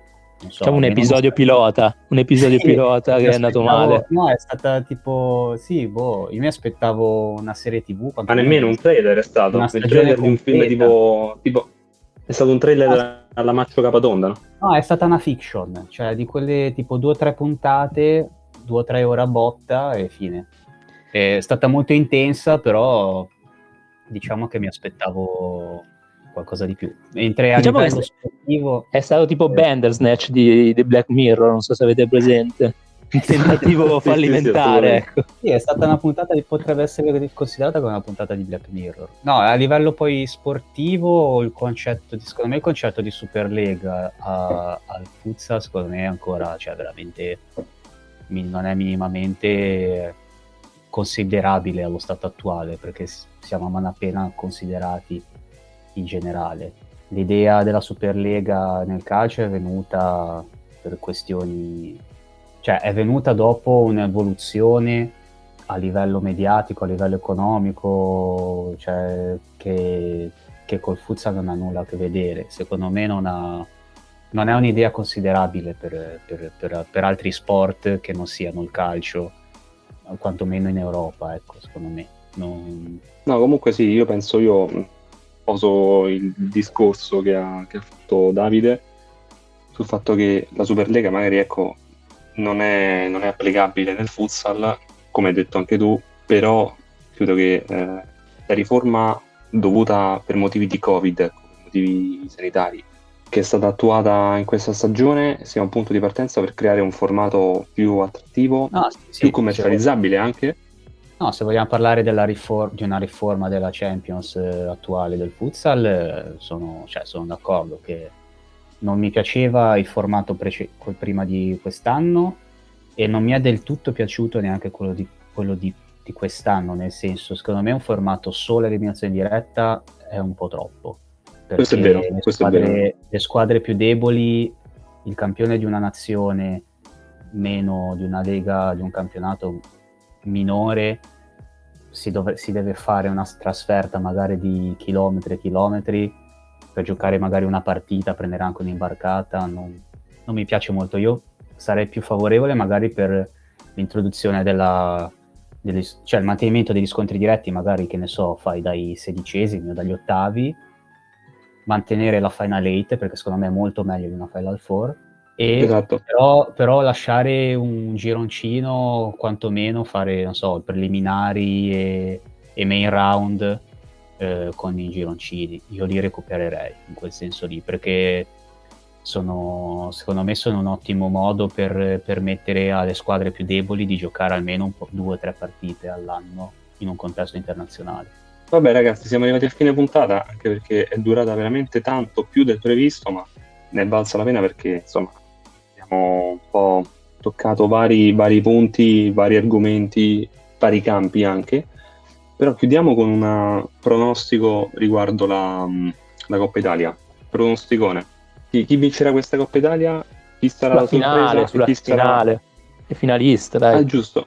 Speaker 4: So, diciamo un episodio non... pilota, un episodio sì, pilota che è andato male.
Speaker 3: No, è stata tipo, sì, boh, io mi aspettavo una serie tv.
Speaker 2: Ma nemmeno un trailer è stato, un trailer completa. di un film tipo, tipo, è stato un trailer ah. alla Maccio Capatonda, no?
Speaker 3: No, è stata una fiction, cioè di quelle tipo due o tre puntate, due o tre ore a botta e fine. È stata molto intensa, però diciamo che mi aspettavo qualcosa di più. Mentre a diciamo livello è, sportivo...
Speaker 4: È stato tipo eh, Bandersnatch di, di Black Mirror, non so se avete presente. Tentativo fallimentare, ecco.
Speaker 3: Sì, è stata una puntata che potrebbe essere considerata come una puntata di Black Mirror. No, a livello poi sportivo, il concetto di, secondo me il concetto di Superlega al futsal, secondo me è ancora, cioè veramente, non è minimamente considerabile allo stato attuale, perché siamo a malapena considerati in generale. L'idea della Superlega nel calcio è venuta per questioni, cioè è venuta dopo un'evoluzione a livello mediatico, a livello economico, cioè che, che col futsal non ha nulla a che vedere. Secondo me non, ha, non è un'idea considerabile per, per, per, per, altri sport che non siano il calcio, quantomeno in Europa, ecco, secondo me. Non...
Speaker 2: No, comunque sì, io penso io sposo il discorso che ha, che ha, fatto Davide sul fatto che la Superlega magari ecco, non, è, non, è, applicabile nel futsal, come hai detto anche tu, però credo che eh, la riforma dovuta per motivi di Covid, ecco, per motivi sanitari, che è stata attuata in questa stagione sia un punto di partenza per creare un formato più attrattivo, ah, sì, più commercializzabile sì. anche
Speaker 3: No, se vogliamo parlare riform- di una riforma della Champions eh, attuale del futsal, eh, sono, cioè, sono, d'accordo che non mi piaceva il formato prece- prima di quest'anno e non mi è del tutto piaciuto neanche quello di, quello di, di quest'anno, nel senso, secondo me un formato solo eliminazione diretta è un po' troppo.
Speaker 2: Questo è vero.
Speaker 3: Le squadre,
Speaker 2: è vero.
Speaker 3: le squadre più deboli, il campione di una nazione meno di una lega, di un campionato minore, si, dov- si, deve fare una trasferta magari di chilometri e chilometri per giocare magari una partita, prendere anche un'imbarcata, non, non mi piace molto. Io sarei più favorevole magari per l'introduzione della, delle, cioè il mantenimento degli scontri diretti, magari che ne so, fai dai sedicesimi o dagli ottavi, mantenere la Final 8 perché secondo me è molto meglio di una Final 4 e esatto. però, però, lasciare un gironcino, quantomeno fare, non so, preliminari e, e main round eh, con i gironcini. Io li recupererei in quel senso lì, perché sono, secondo me sono un ottimo modo per permettere alle squadre più deboli di giocare almeno due o tre partite all'anno in un contesto internazionale.
Speaker 2: Vabbè ragazzi, siamo arrivati a fine puntata, anche perché è durata veramente tanto, più del previsto, ma ne è valsa la pena perché insomma abbiamo un po' toccato vari, vari punti, vari argomenti, vari campi anche. Però chiudiamo con un pronostico riguardo la, la Coppa Italia. Pronosticone. Chi, chi, vincerà questa Coppa Italia? Chi sarà
Speaker 4: sulla
Speaker 2: la
Speaker 4: finale, sulla
Speaker 2: chi
Speaker 4: finale. Sarà... Le finaliste, dai.
Speaker 2: Ah, giusto.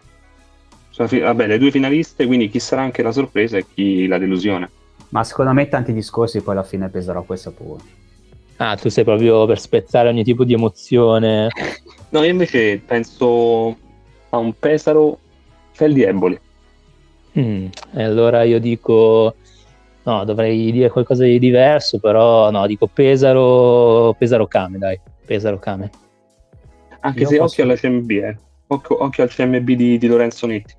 Speaker 2: Vabbè, le due finaliste, quindi chi sarà anche la sorpresa e chi la delusione.
Speaker 3: Ma secondo me tanti discorsi poi alla fine peserà questa pure.
Speaker 4: Ah, tu sei proprio per spezzare ogni tipo di emozione.
Speaker 2: No, io invece penso a un Pesaro Feldi Eboli.
Speaker 4: Mm, e allora io dico, no, dovrei dire qualcosa di diverso, però no, dico Pesaro, Pesaro Kame, dai, Pesaro Kame.
Speaker 2: Anche io se posso... occhio alla CMB, eh. occhio, occhio al CMB di, di Lorenzo Nitti.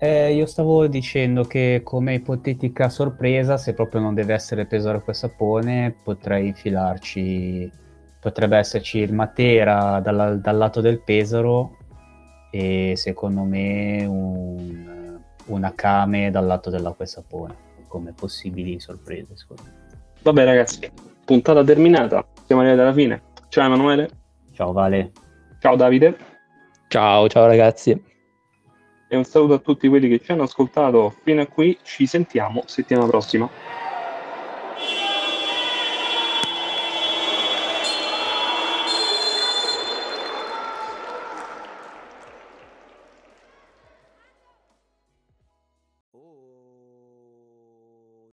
Speaker 3: Eh, io stavo dicendo che come ipotetica sorpresa, se proprio non deve essere Pesaro quel sapone, potrei infilarci, potrebbe esserci il Matera dal, dal lato del Pesaro e secondo me un, un Akame dal lato dell'acqua e sapone, come possibili sorprese.
Speaker 2: Vabbè ragazzi, puntata terminata, siamo arrivati alla fine. Ciao Emanuele.
Speaker 3: Ciao Vale.
Speaker 2: Ciao Davide.
Speaker 4: Ciao, ciao ragazzi
Speaker 2: e un saluto a tutti quelli che ci hanno ascoltato fino a qui. Ci sentiamo settimana prossima.